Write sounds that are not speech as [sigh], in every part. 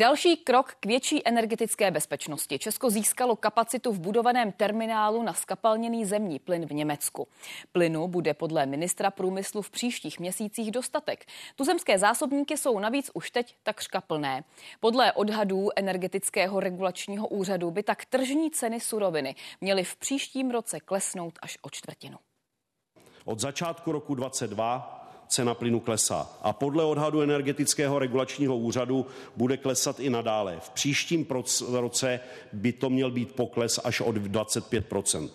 Další krok k větší energetické bezpečnosti. Česko získalo kapacitu v budovaném terminálu na skapalněný zemní plyn v Německu. Plynu bude podle ministra průmyslu v příštích měsících dostatek. Tuzemské zásobníky jsou navíc už teď takřka plné. Podle odhadů energetického regulačního úřadu by tak tržní ceny suroviny měly v příštím roce klesnout až o čtvrtinu. Od začátku roku 2022 cena plynu klesá. A podle odhadu energetického regulačního úřadu bude klesat i nadále. V příštím roce by to měl být pokles až od 25%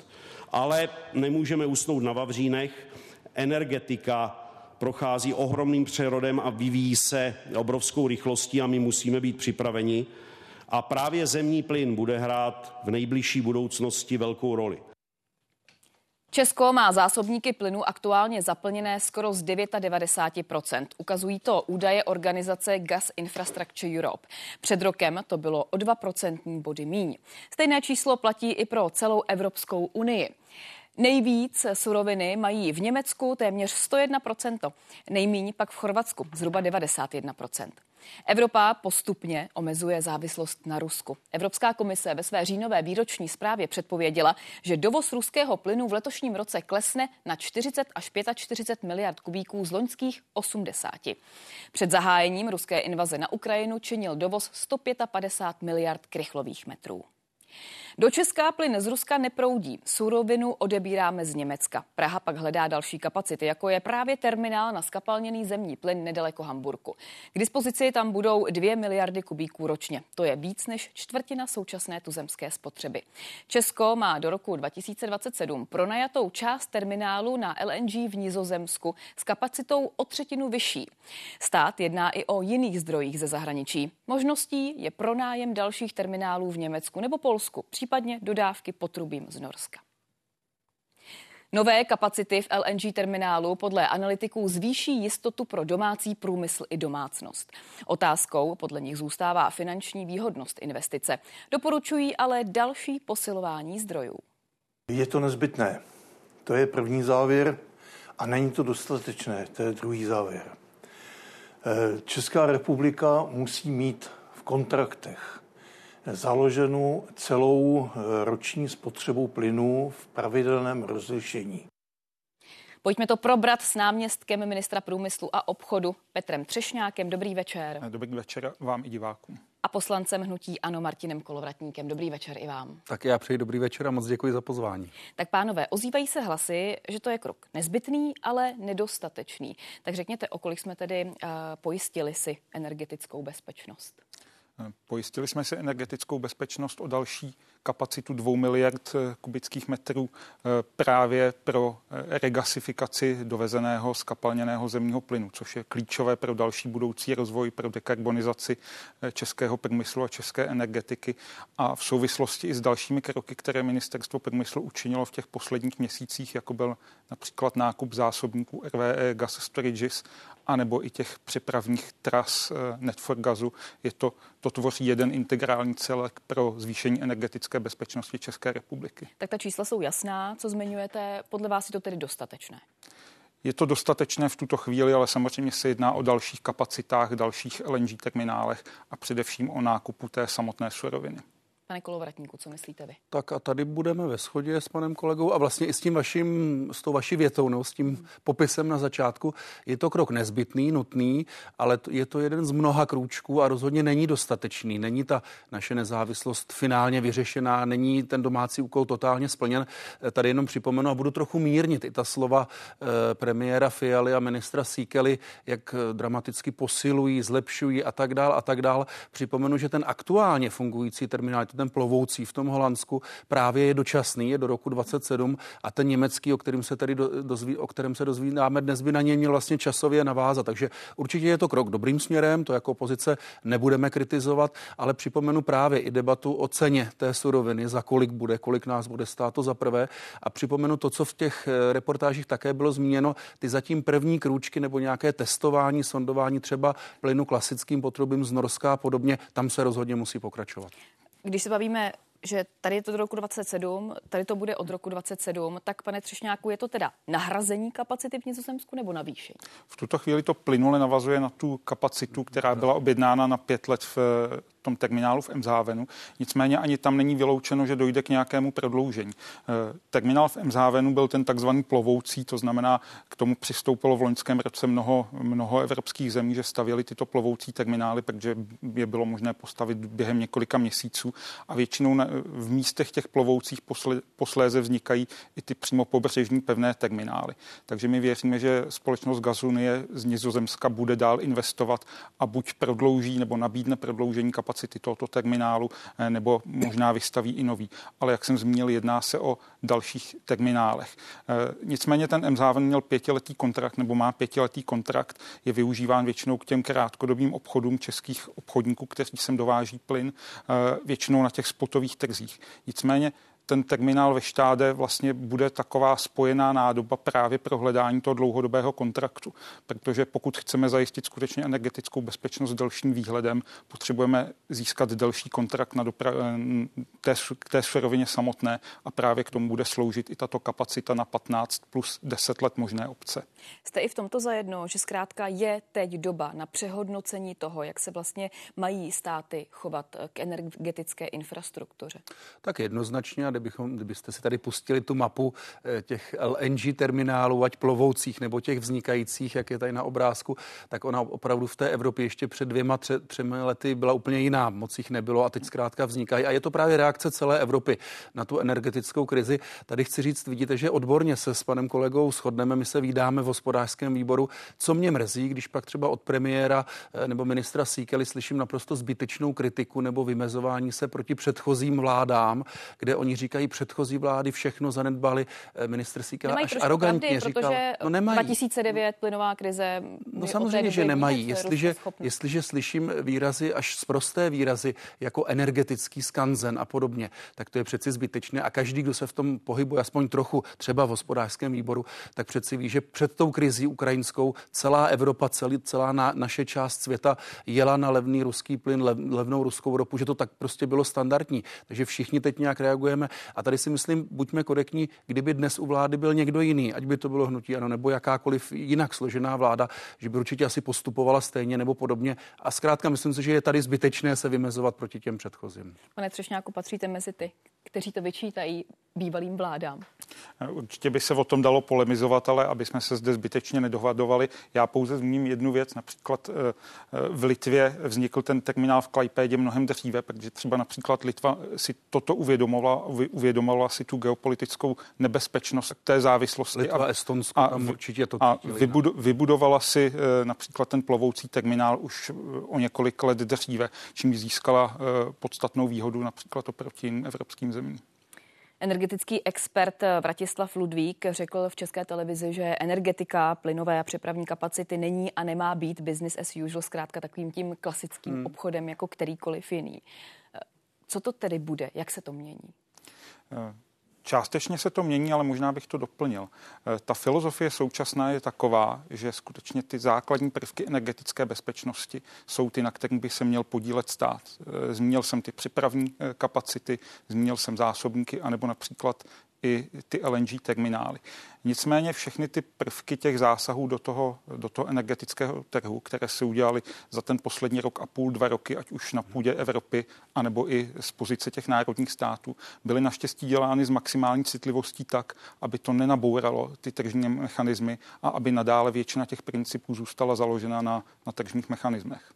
Ale nemůžeme usnout na Vavřínech. Energetika prochází ohromným přerodem a vyvíjí se obrovskou rychlostí a my musíme být připraveni. A právě zemní plyn bude hrát v nejbližší budoucnosti velkou roli. Česko má zásobníky plynu aktuálně zaplněné skoro z 99%. Ukazují to údaje organizace Gas Infrastructure Europe. Před rokem to bylo o 2% body míň. Stejné číslo platí i pro celou Evropskou unii. Nejvíc suroviny mají v Německu téměř 101%, nejmíň pak v Chorvatsku zhruba 91%. Evropa postupně omezuje závislost na Rusku. Evropská komise ve své říjnové výroční zprávě předpověděla, že dovoz ruského plynu v letošním roce klesne na 40 až 45 miliard kubíků z loňských 80. Před zahájením ruské invaze na Ukrajinu činil dovoz 155 miliard krychlových metrů. Do Česká plyn z Ruska neproudí. Surovinu odebíráme z Německa. Praha pak hledá další kapacity, jako je právě terminál na skapalněný zemní plyn nedaleko Hamburku. K dispozici tam budou 2 miliardy kubíků ročně. To je víc než čtvrtina současné tuzemské spotřeby. Česko má do roku 2027 pronajatou část terminálu na LNG v Nizozemsku s kapacitou o třetinu vyšší. Stát jedná i o jiných zdrojích ze zahraničí. Možností je pronájem dalších terminálů v Německu nebo Polsku, dodávky potrubím z Norska. Nové kapacity v LNG terminálu podle analytiků zvýší jistotu pro domácí průmysl i domácnost. Otázkou podle nich zůstává finanční výhodnost investice. Doporučují ale další posilování zdrojů. Je to nezbytné. To je první závěr a není to dostatečné. To je druhý závěr. Eh, Česká republika musí mít v kontraktech založenou celou eh, roční spotřebu plynu v pravidelném rozlišení. Pojďme to probrat s náměstkem ministra průmyslu a obchodu Petrem Třešňákem. Dobrý večer. Dobrý večer vám i divákům. A poslancem hnutí Ano Martinem Kolovratníkem. Dobrý večer i vám. Tak já přeji dobrý večer a moc děkuji za pozvání. Tak pánové, ozývají se hlasy, že to je krok nezbytný, ale nedostatečný. Tak řekněte, o kolik jsme tedy uh, pojistili si energetickou bezpečnost? Pojistili jsme si energetickou bezpečnost o další kapacitu 2 miliard eh, kubických metrů eh, právě pro eh, regasifikaci dovezeného skapalněného zemního plynu, což je klíčové pro další budoucí rozvoj, pro dekarbonizaci českého průmyslu a české energetiky. A v souvislosti i s dalšími kroky, které ministerstvo průmyslu učinilo v těch posledních měsících, jako byl například nákup zásobníků RVE Gas Storages anebo i těch přepravních tras Netfor Gazu, je to, to tvoří jeden integrální celek pro zvýšení energetické energetické bezpečnosti České republiky. Tak ta čísla jsou jasná. Co zmiňujete? Podle vás je to tedy dostatečné? Je to dostatečné v tuto chvíli, ale samozřejmě se jedná o dalších kapacitách, dalších LNG terminálech a především o nákupu té samotné suroviny. Pane Kolovratníku, co myslíte vy? Tak a tady budeme ve shodě s panem kolegou a vlastně i s tím vaším, s tou vaší větou, no, s tím popisem na začátku. Je to krok nezbytný, nutný, ale je to jeden z mnoha krůčků a rozhodně není dostatečný. Není ta naše nezávislost finálně vyřešená, není ten domácí úkol totálně splněn. Tady jenom připomenu a budu trochu mírnit i ta slova eh, premiéra Fialy a ministra Síkely, jak dramaticky posilují, zlepšují a tak dál a tak dál. Připomenu, že ten aktuálně fungující terminál, ten plovoucí v tom Holandsku právě je dočasný, je do roku 27 a ten německý, o kterém se tady dozví, o kterém se dozvídáme dnes, by na něj měl vlastně časově navázat. Takže určitě je to krok dobrým směrem, to jako opozice nebudeme kritizovat, ale připomenu právě i debatu o ceně té suroviny, za kolik bude, kolik nás bude stát to za prvé. A připomenu to, co v těch eh, reportážích také bylo zmíněno, ty zatím první krůčky nebo nějaké testování, sondování třeba plynu klasickým potrubím z Norska a podobně, tam se rozhodně musí pokračovat když se bavíme že tady je to do roku 27, tady to bude od roku 27, tak pane Třešňáku, je to teda nahrazení kapacity v Nizozemsku nebo navýšení? V tuto chvíli to plynule navazuje na tu kapacitu, která byla objednána na pět let v tom terminálu v Emzávenu. Nicméně ani tam není vyloučeno, že dojde k nějakému prodloužení. Terminál v Emzávenu byl ten takzvaný plovoucí, to znamená, k tomu přistoupilo v loňském roce mnoho, mnoho evropských zemí, že stavěli tyto plovoucí terminály, protože je bylo možné postavit během několika měsíců a většinou na, v místech těch plovoucích posle, posléze vznikají i ty přímo pobřežní pevné terminály. Takže my věříme, že společnost Gazunie z Nizozemska bude dál investovat a buď prodlouží nebo nabídne prodloužení kapacity tohoto terminálu, eh, nebo možná vystaví i nový. Ale jak jsem zmínil, jedná se o dalších terminálech. Eh, nicméně ten Emshaven měl pětiletý kontrakt nebo má pětiletý kontrakt, je využíván většinou k těm krátkodobým obchodům českých obchodníků, kteří sem dováží plyn, eh, většinou na těch spotových trzích. Nicméně ten terminál ve Štáde vlastně bude taková spojená nádoba právě pro hledání toho dlouhodobého kontraktu. Protože pokud chceme zajistit skutečně energetickou bezpečnost delším výhledem, potřebujeme získat delší kontrakt na dopra- té, té surovině samotné a právě k tomu bude sloužit i tato kapacita na 15 plus 10 let možné obce. Jste i v tomto zajedno, že zkrátka je teď doba na přehodnocení toho, jak se vlastně mají státy chovat k energetické infrastruktuře? Tak jednoznačně kdybychom, kdybyste si tady pustili tu mapu eh, těch LNG terminálů, ať plovoucích nebo těch vznikajících, jak je tady na obrázku, tak ona opravdu v té Evropě ještě před dvěma, tře, třemi lety byla úplně jiná. Moc jich nebylo a teď zkrátka vznikají. A je to právě reakce celé Evropy na tu energetickou krizi. Tady chci říct, vidíte, že odborně se s panem kolegou shodneme, my se vydáme v hospodářském výboru. Co mě mrzí, když pak třeba od premiéra eh, nebo ministra Síkely slyším naprosto zbytečnou kritiku nebo vymezování se proti předchozím vládám, kde oni říkají, předchozí vlády všechno zanedbali. Eh, minister Síkela až arrogantně pravdy, říkal, no nemají. 2009 plynová krize. No samozřejmě, že nemají. Jestliže, jestliže slyším výrazy, až zprosté výrazy, jako energetický skanzen a podobně, tak to je přeci zbytečné. A každý, kdo se v tom pohybuje aspoň trochu, třeba v hospodářském výboru, tak přeci ví, že před tou krizí ukrajinskou celá Evropa, celý, celá na, naše část světa jela na levný ruský plyn, lev, levnou ruskou ropu, že to tak prostě bylo standardní. Takže všichni teď nějak reagujeme a tady si myslím, buďme korektní, kdyby dnes u vlády byl někdo jiný, ať by to bylo hnutí ano, nebo jakákoliv jinak složená vláda, že by určitě asi postupovala stejně nebo podobně. A zkrátka myslím si, že je tady zbytečné se vymezovat proti těm předchozím. Pane Třešňáku, patříte mezi ty, kteří to vyčítají bývalým vládám. Určitě by se o tom dalo polemizovat, ale aby jsme se zde zbytečně nedohadovali. Já pouze zmíním jednu věc. Například eh, eh, v Litvě vznikl ten terminál v Klajpédě mnohem dříve, protože třeba například Litva si toto uvědomovala, uvědomovala si tu geopolitickou nebezpečnost té závislosti. Litva, a, Estonsko, a, tam určitě to a vybudo, vybudovala si eh, například ten plovoucí terminál už o několik let dříve, čím získala podstatnou výhodu například oproti evropským zemím. Energetický expert Vratislav Ludvík řekl v české televizi, že energetika, plynové a přepravní kapacity není a nemá být business as usual, zkrátka takovým tím klasickým hmm. obchodem jako kterýkoliv jiný. Co to tedy bude? Jak se to mění? Eh, Částečně se to mění, ale možná bych to doplnil. Eh, ta filozofie současná je taková, že skutečně ty základní prvky energetické bezpečnosti jsou ty, na kterých by se měl podílet stát. Eh, zmínil jsem ty připravní kapacity, zmínil jsem zásobníky, anebo například i ty LNG terminály. Nicméně všechny ty prvky těch zásahů do toho, do toho energetického trhu, které se udělaly za ten poslední rok a půl, dva roky, ať už na půdě Evropy, anebo i z pozice těch národních států, byly naštěstí dělány s maximální citlivostí tak, aby to nenabouralo ty tržní mechanismy a aby nadále většina těch principů zůstala založena na, na tržních mechanismech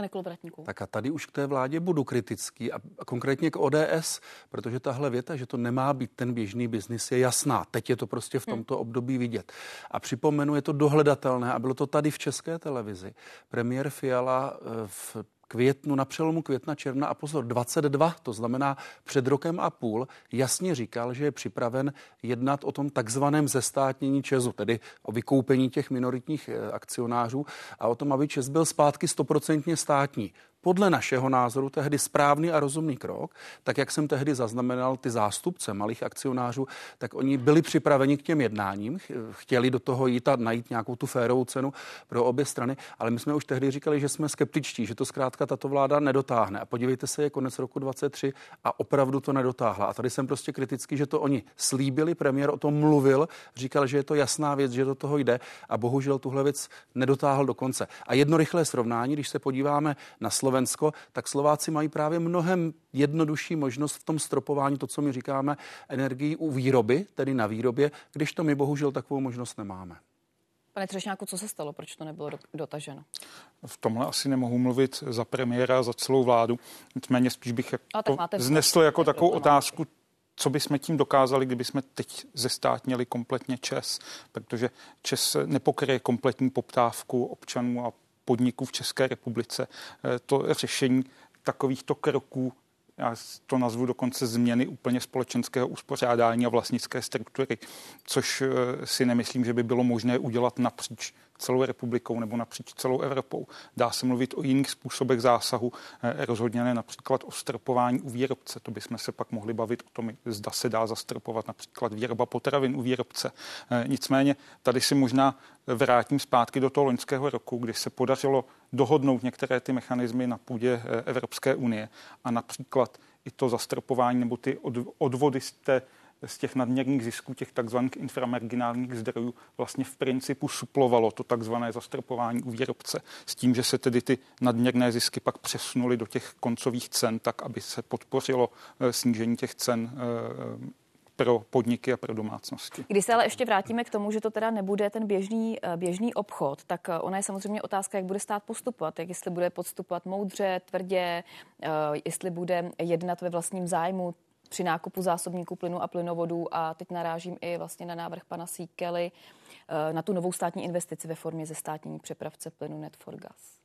pane Kolobratníku. Tak a tady už k té vládě budu kritický a konkrétně k ODS, protože tahle věta, že to nemá být ten běžný biznis, je jasná. Teď je to prostě v hm. tomto hmm. období vidět. A připomenu, je to dohledatelné a bylo to tady v české televizi. Premiér Fiala eh, v květnu, na přelomu května, června a pozor, 22, to znamená před rokem a půl, jasně říkal, že je připraven jednat o tom takzvaném zestátnění Česu, tedy o vykoupení těch minoritních eh, akcionářů a o tom, aby Čes byl zpátky stoprocentně státní podle našeho názoru tehdy správný a rozumný krok, tak jak jsem tehdy zaznamenal ty zástupce malých akcionářů, tak oni byli připraveni k těm jednáním, chtěli do toho jít a najít nějakou tu férovou cenu pro obě strany, ale my jsme už tehdy říkali, že jsme skeptičtí, že to zkrátka tato vláda nedotáhne. A podívejte se, je konec roku 23 a opravdu to nedotáhla. A tady jsem prostě kritický, že to oni slíbili, premiér o tom mluvil, říkal, že je to jasná věc, že do toho jde a bohužel tuhle věc nedotáhl do konce. A jedno rychlé srovnání, když se podíváme na Slovensko, Slovensko, tak Slováci mají právě mnohem jednodušší možnost v tom stropování, to, co my říkáme, energii u výroby, tedy na výrobě, když to my bohužel takovou možnost nemáme. Pane Třešňáku, co se stalo? Proč to nebylo dotaženo? V tomhle asi nemohu mluvit za premiéra, za celou vládu. Nicméně spíš bych jako znesl jako takovou otázku, co bychom tím dokázali, kdyby jsme teď zestátnili kompletně ČES, protože ČES nepokryje kompletní poptávku občanů a podniků v České republice. Eh, to řešení takovýchto kroků já to nazvu dokonce změny úplně společenského uspořádání a vlastnické struktury, což eh, si nemyslím, že by bylo možné udělat napříč celou republikou nebo napříč celou Evropou. Dá se mluvit o jiných způsobech zásahu, eh, rozhodně ne například o strpování u výrobce. To bychom se pak mohli bavit o tom, zda se dá zastropovat například výroba potravin u výrobce. Eh, nicméně tady si možná vrátím zpátky do toho loňského roku, kdy se podařilo dohodnout některé ty mechanismy na půdě eh, Evropské unie a například i to zastropování nebo ty odvody z té z těch nadměrných zisků těch takzvaných inframarginálních zdrojů vlastně v principu suplovalo to takzvané zastropování u výrobce s tím, že se tedy ty nadměrné zisky pak přesunuly do těch koncových cen, tak aby se podpořilo eh, snížení těch cen eh, pro podniky a pro domácnosti. Když se ale ještě vrátíme k tomu, že to teda nebude ten běžný, eh, běžný obchod, tak ona je samozřejmě otázka, jak bude stát postupovat, jak jestli bude podstupovat moudře, tvrdě, jestli bude jednat ve vlastním zájmu, při nákupu zásobníků plynu a plynovodů a teď narážím i vlastně na návrh pana Síkely eh, na tu novou státní investici ve formě zestátnění přepravce plynu Net for Gas.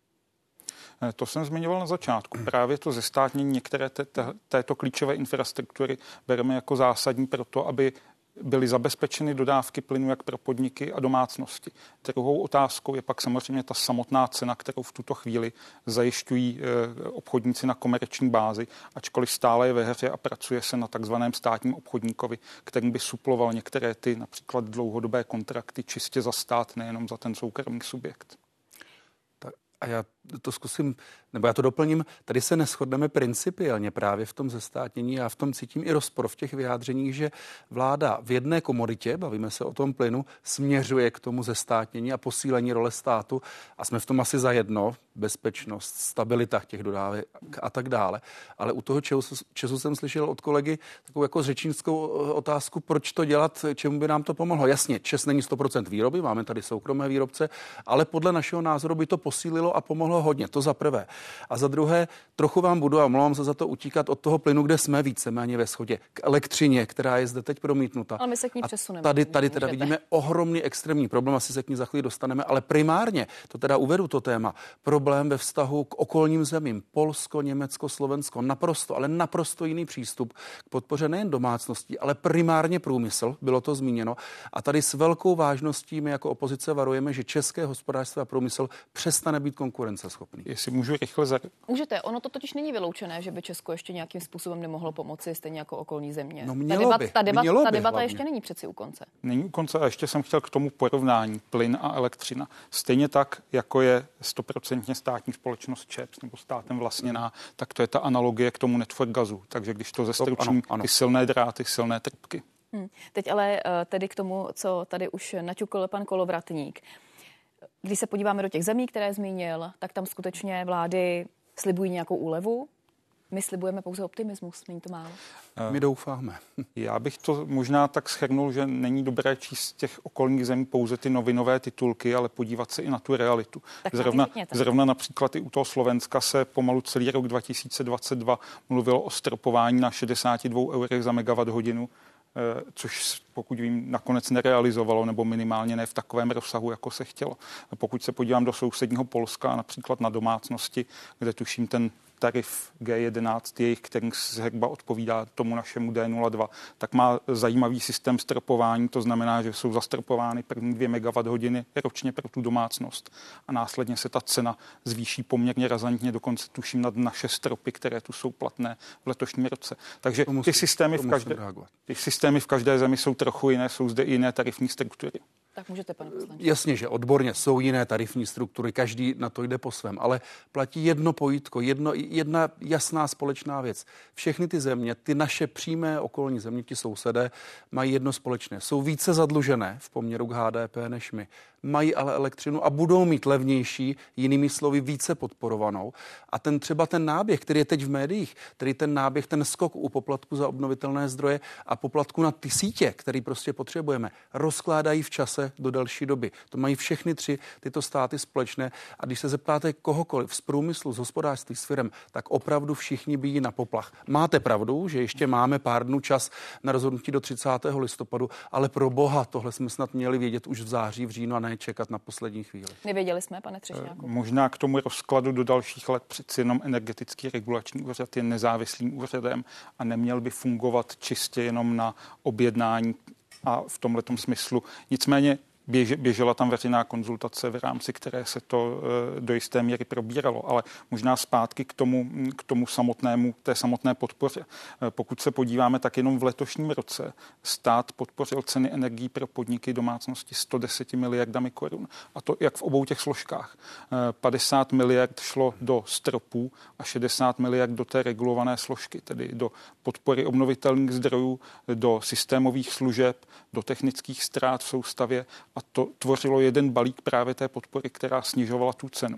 Eh, to jsem zmiňoval na začátku. Právě to zestátnění některé té, té, této klíčové infrastruktury bereme jako zásadní pro to, aby byly zabezpečeny dodávky plynu jak pro podniky a domácnosti. Druhou otázkou je pak samozřejmě ta samotná cena, kterou v tuto chvíli zajišťují eh, obchodníci na komerční bázi, ačkoliv stále je ve hře a pracuje se na takzvaném státním obchodníkovi, který by suploval některé ty například dlouhodobé kontrakty čistě za stát, nejenom za ten soukromý subjekt. A já to zkusím, nebo já to doplním, tady se neschodneme principiálně právě v tom zestátnění. Já v tom cítím i rozpor v těch vyjádřeních, že vláda v jedné komoditě, bavíme se o tom plynu, směřuje k tomu zestátnění a posílení role státu a jsme v tom asi zajedno, bezpečnost, stabilita těch dodávek a tak dále. Ale u toho Česu jsem slyšel od kolegy takovou jako řečnickou eh, otázku, proč to dělat, čemu by nám to pomohlo. Jasně, Čes není 100% výroby, máme tady soukromé výrobce, ale podle našeho názoru by to posílilo a pomohlo pomohlo hodně, to za prvé. A za druhé, trochu vám budu, a omlouvám se za to, utíkat od toho plynu, kde jsme víceméně ve schodě, k elektřině, která je zde teď promítnuta. Ale my se k ní přesuneme. Tady, tady teda vidíme ohromný extrémní problém, asi se k ní za chvíli dostaneme, ale primárně, to teda uvedu to téma, problém ve vztahu k okolním zemím, Polsko, Německo, Slovensko, naprosto, ale naprosto jiný přístup k podpoře nejen domácností, ale primárně průmysl, bylo to zmíněno. A tady s velkou vážností my jako opozice varujeme, že české hospodářství a průmysl přestane být konkurence konkurenceschopný. Jestli můžu rychle za... Můžete, ono to totiž není vyloučené, že by Česko ještě nějakým způsobem nemohlo pomoci, stejně jako okolní země. No mělo ta debata, by, ta debata, mělo ta debata ještě není přeci u konce. Není u konce a ještě jsem chtěl k tomu porovnání plyn a elektřina. Stejně tak, jako je stoprocentně státní společnost ČEPS nebo státem vlastněná, tak to je ta analogie k tomu network gazu. Takže když to zestručím, ty silné dráty, silné trpky. Hmm. Teď ale eh, tedy k tomu, co tady už naťukl pan Kolovratník. Když se podíváme do těch zemí, které zmínil, tak tam skutečně vlády slibují nějakou úlevu. My slibujeme pouze optimismus, není to málo. Eh, My doufáme. [laughs] Já bych to možná tak schrnul, že není dobré číst z těch okolních zemí pouze ty novinové titulky, ale podívat se i na tu realitu. Tak zrovna, zrovna například i u toho Slovenska se pomalu celý rok 2022 mluvilo o stropování na 62 eurech za megawatt hodinu což pokud vím, nakonec nerealizovalo, nebo minimálně ne v takovém rozsahu, jako se chtělo. Pokud se podívám do sousedního Polska, například na domácnosti, kde tuším ten tarif G11, jejich, který zhruba odpovídá tomu našemu D02, tak má zajímavý systém stropování, to znamená, že jsou zastropovány první dvě megawatt hodiny ročně pro tu domácnost a následně se ta cena zvýší poměrně razantně, dokonce tuším nad naše stropy, které tu jsou platné v letošním roce. Takže musí, ty, systémy v každé, ty systémy v každé zemi jsou trochu jiné, jsou zde i jiné tarifní struktury. Tak můžete, pane poslanče. Jasně, že odborně jsou jiné tarifní struktury, každý na to jde po svém, ale platí jedno pojítko, jedno, jedna jasná společná věc. Všechny ty země, ty naše přímé okolní země, ti sousedé, mají jedno společné. Jsou více zadlužené v poměru k HDP než my mají ale elektřinu a budou mít levnější, jinými slovy více podporovanou. A ten třeba ten náběh, který je teď v médiích, který ten náběh, ten skok u poplatku za obnovitelné zdroje a poplatku na ty sítě, který prostě potřebujeme, rozkládají v čase do další doby. To mají všechny tři tyto státy společné. A když se zeptáte kohokoliv z průmyslu, z hospodářství, s firem, tak opravdu všichni bíjí na poplach. Máte pravdu, že ještě máme pár dnů čas na rozhodnutí do 30. listopadu, ale pro boha tohle jsme snad měli vědět už v září, v říjnu a ne čekat na poslední chvíli. Nevěděli jsme, pane Třešňáku? Možná k tomu rozkladu do dalších let přeci jenom energetický regulační úřad je nezávislým úřadem a neměl by fungovat čistě jenom na objednání a v tomhle smyslu. Nicméně běžela tam veřejná konzultace, v rámci které se to eh, do jisté míry probíralo, ale možná zpátky k tomu, k tomu samotnému, té samotné podpoře. Eh, pokud se podíváme, tak jenom v letošním roce stát podpořil ceny energií pro podniky domácnosti 110 miliardami korun. A to jak v obou těch složkách. 50 eh, miliard šlo do stropů a 60 miliard do té regulované složky, tedy do podpory obnovitelných zdrojů, do systémových služeb, do technických ztrát v soustavě a to tvořilo jeden balík právě té podpory, která snižovala tu cenu.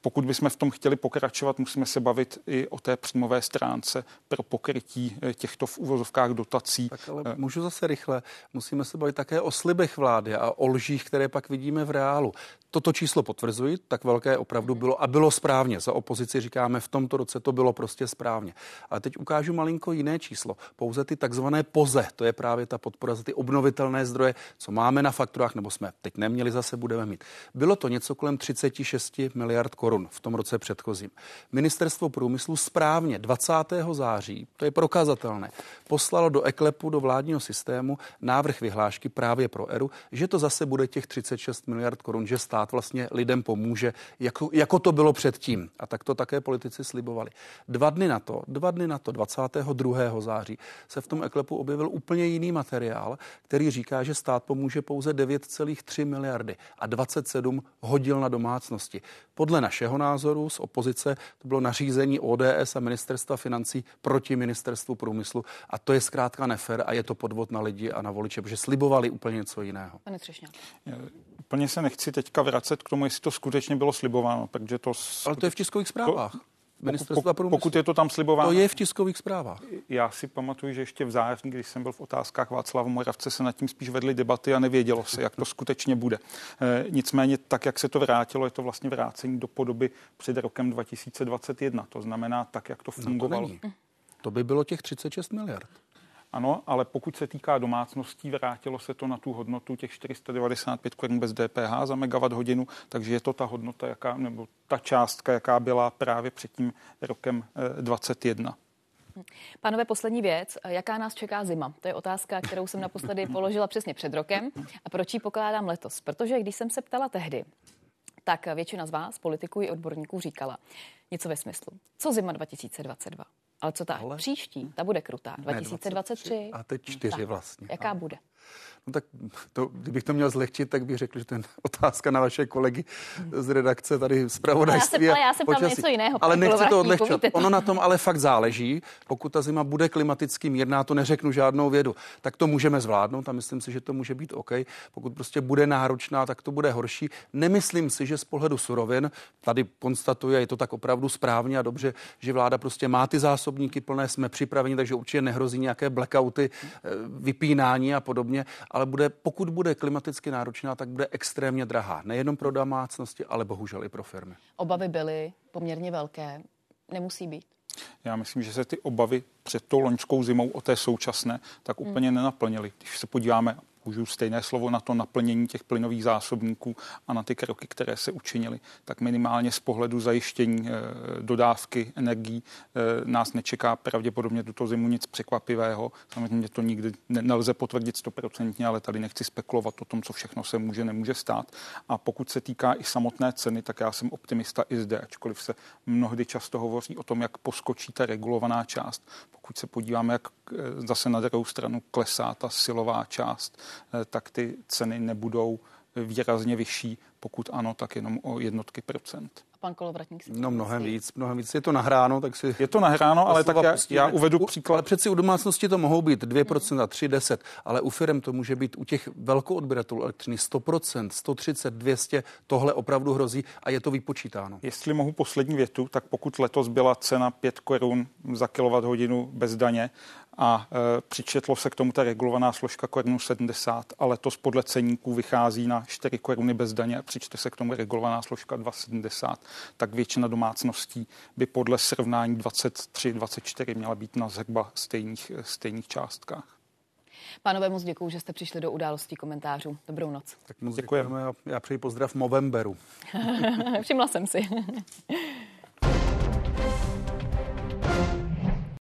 Pokud bychom v tom chtěli pokračovat, musíme se bavit i o té příjmové stránce pro pokrytí eh, těchto v uvozovkách dotací. Tak ale eh, můžu zase rychle. Musíme se bavit také o slibech vlády a o lžích, které pak vidíme v reálu. Toto číslo potvrzuji, tak velké opravdu bylo a bylo správně. Za opozici říkáme, v tomto roce to bylo prostě správně. Ale teď ukážu malinko jiné číslo. Pouze ty takzvané poze, to je právě ta podpora za ty obnovitelné zdroje, co máme na fakturách, nebo jsme teď neměli, zase budeme mít. Bylo to něco kolem 36 miliard korun v tom roce předchozím. Ministerstvo průmyslu správně 20. září, to je prokazatelné, poslalo do eklepu, do vládního systému návrh vyhlášky právě pro ERU, že to zase bude těch 36 miliard korun, že stát vlastně lidem pomůže, jako, jako to bylo předtím. A tak to také politici slibovali. Dva dny na to, dva dny na to, 22. září, se v tom eklepu objevil úplně jiný materiál, který říká, že stát pomůže pouze 9,3 miliardy a 27 hodil na domácnosti. Podle naše našeho názoru z opozice to bylo nařízení ODS a ministerstva financí proti ministerstvu průmyslu a to je zkrátka nefer a je to podvod na lidi a na voliče, protože slibovali úplně něco jiného. Pane Třešňák. Úplně se nechci teďka vracet k tomu, jestli to skutečně bylo slibováno, protože to... Ale to je v tiskových zprávách. Ministerstva průmyslu. Pokud je to tam slibováno. To je v tiskových zprávách. Já si pamatuju, že ještě v září, když jsem byl v otázkách Václava Moravce, se nad tím spíš vedly debaty a nevědělo se, jak to skutečně bude. E, nicméně, tak, jak se to vrátilo, je to vlastně vrácení do podoby před rokem 2021. To znamená tak, jak to fungovalo. No to, to by bylo těch 36 miliard. Ano, ale pokud se týká domácností, vrátilo se to na tu hodnotu těch 495 korun bez DPH za megawatt hodinu, takže je to ta hodnota, jaká, nebo ta částka, jaká byla právě před tím rokem 21. Eh, Pánové, poslední věc. Jaká nás čeká zima? To je otázka, kterou jsem naposledy [laughs] položila přesně před rokem. A proč ji pokládám letos? Protože když jsem se ptala tehdy, tak většina z vás, politiků i odborníků, říkala něco ve smyslu. Co zima 2022? Ale co ta Ale... příští? Ta bude krutá. 2023. A teď čtyři tak. vlastně. Jaká a... bude? No tak to, kdybych to měl zlehčit, tak bych řekl, že to je otázka na vaše kolegy z redakce tady z pravodajství. Ale já jsem, ale já jsem něco jiného. Ale nechci to odlehčovat. Ono na tom ale fakt záleží. Pokud ta zima bude klimaticky mírná, to neřeknu žádnou vědu, tak to můžeme zvládnout a myslím si, že to může být OK. Pokud prostě bude náročná, tak to bude horší. Nemyslím si, že z pohledu surovin, tady konstatuje, je to tak opravdu správně a dobře, že vláda prostě má ty zásobníky plné, jsme připraveni, takže určitě nehrozí nějaké blackouty, eh, vypínání a podobně ale bude, pokud bude klimaticky náročná, tak bude extrémně drahá. Nejenom pro domácnosti, ale bohužel i pro firmy. Obavy byly poměrně velké. Nemusí být. Já myslím, že se ty obavy před tou loňskou zimou o té současné tak úplně hmm. nenaplnily. Když se podíváme použiju stejné slovo na to naplnění těch plynových zásobníků a na ty kroky, které se učinily, tak minimálně z pohledu zajištění e, dodávky energií e, nás nečeká pravděpodobně tuto zimu nic překvapivého. Samozřejmě to nikdy ne, nelze potvrdit stoprocentně, ale tady nechci spekulovat o tom, co všechno se může, nemůže stát. A pokud se týká i samotné ceny, tak já jsem optimista i zde, ačkoliv se mnohdy často hovoří o tom, jak poskočí ta regulovaná část. Pokud se podíváme, jak zase na druhou stranu klesá ta silová část, Eh, tak ty ceny nebudou výrazně vyšší, pokud ano, tak jenom o jednotky procent. pan Kolovratník si No mnohem víc, mnohem víc. Je to nahráno, tak si... Je to nahráno, ale tak já, já uvedu příklad. Ale přeci u domácnosti to mohou být 2%, 3, 10, ale u firm to může být u těch velkoodběratelů elektřiny 100%, 130, 200, tohle opravdu hrozí a je to vypočítáno. Jestli mohu poslední větu, tak pokud letos byla cena 5 korun za kWh bez daně a e, přičetlo se k tomu ta regulovaná složka korunu 70 a letos podle ceníků vychází na 4 koruny bez daně a přičte se k tomu regulovaná složka 2,70, tak většina domácností by podle srovnání 23-24 měla být na zhruba stejných, stejných částkách. Pánové, moc děkuji, že jste přišli do událostí komentářů. Dobrou noc. Tak moc děkujeme. Já, já přeji pozdrav Movemberu. [laughs] Všimla jsem si. [laughs]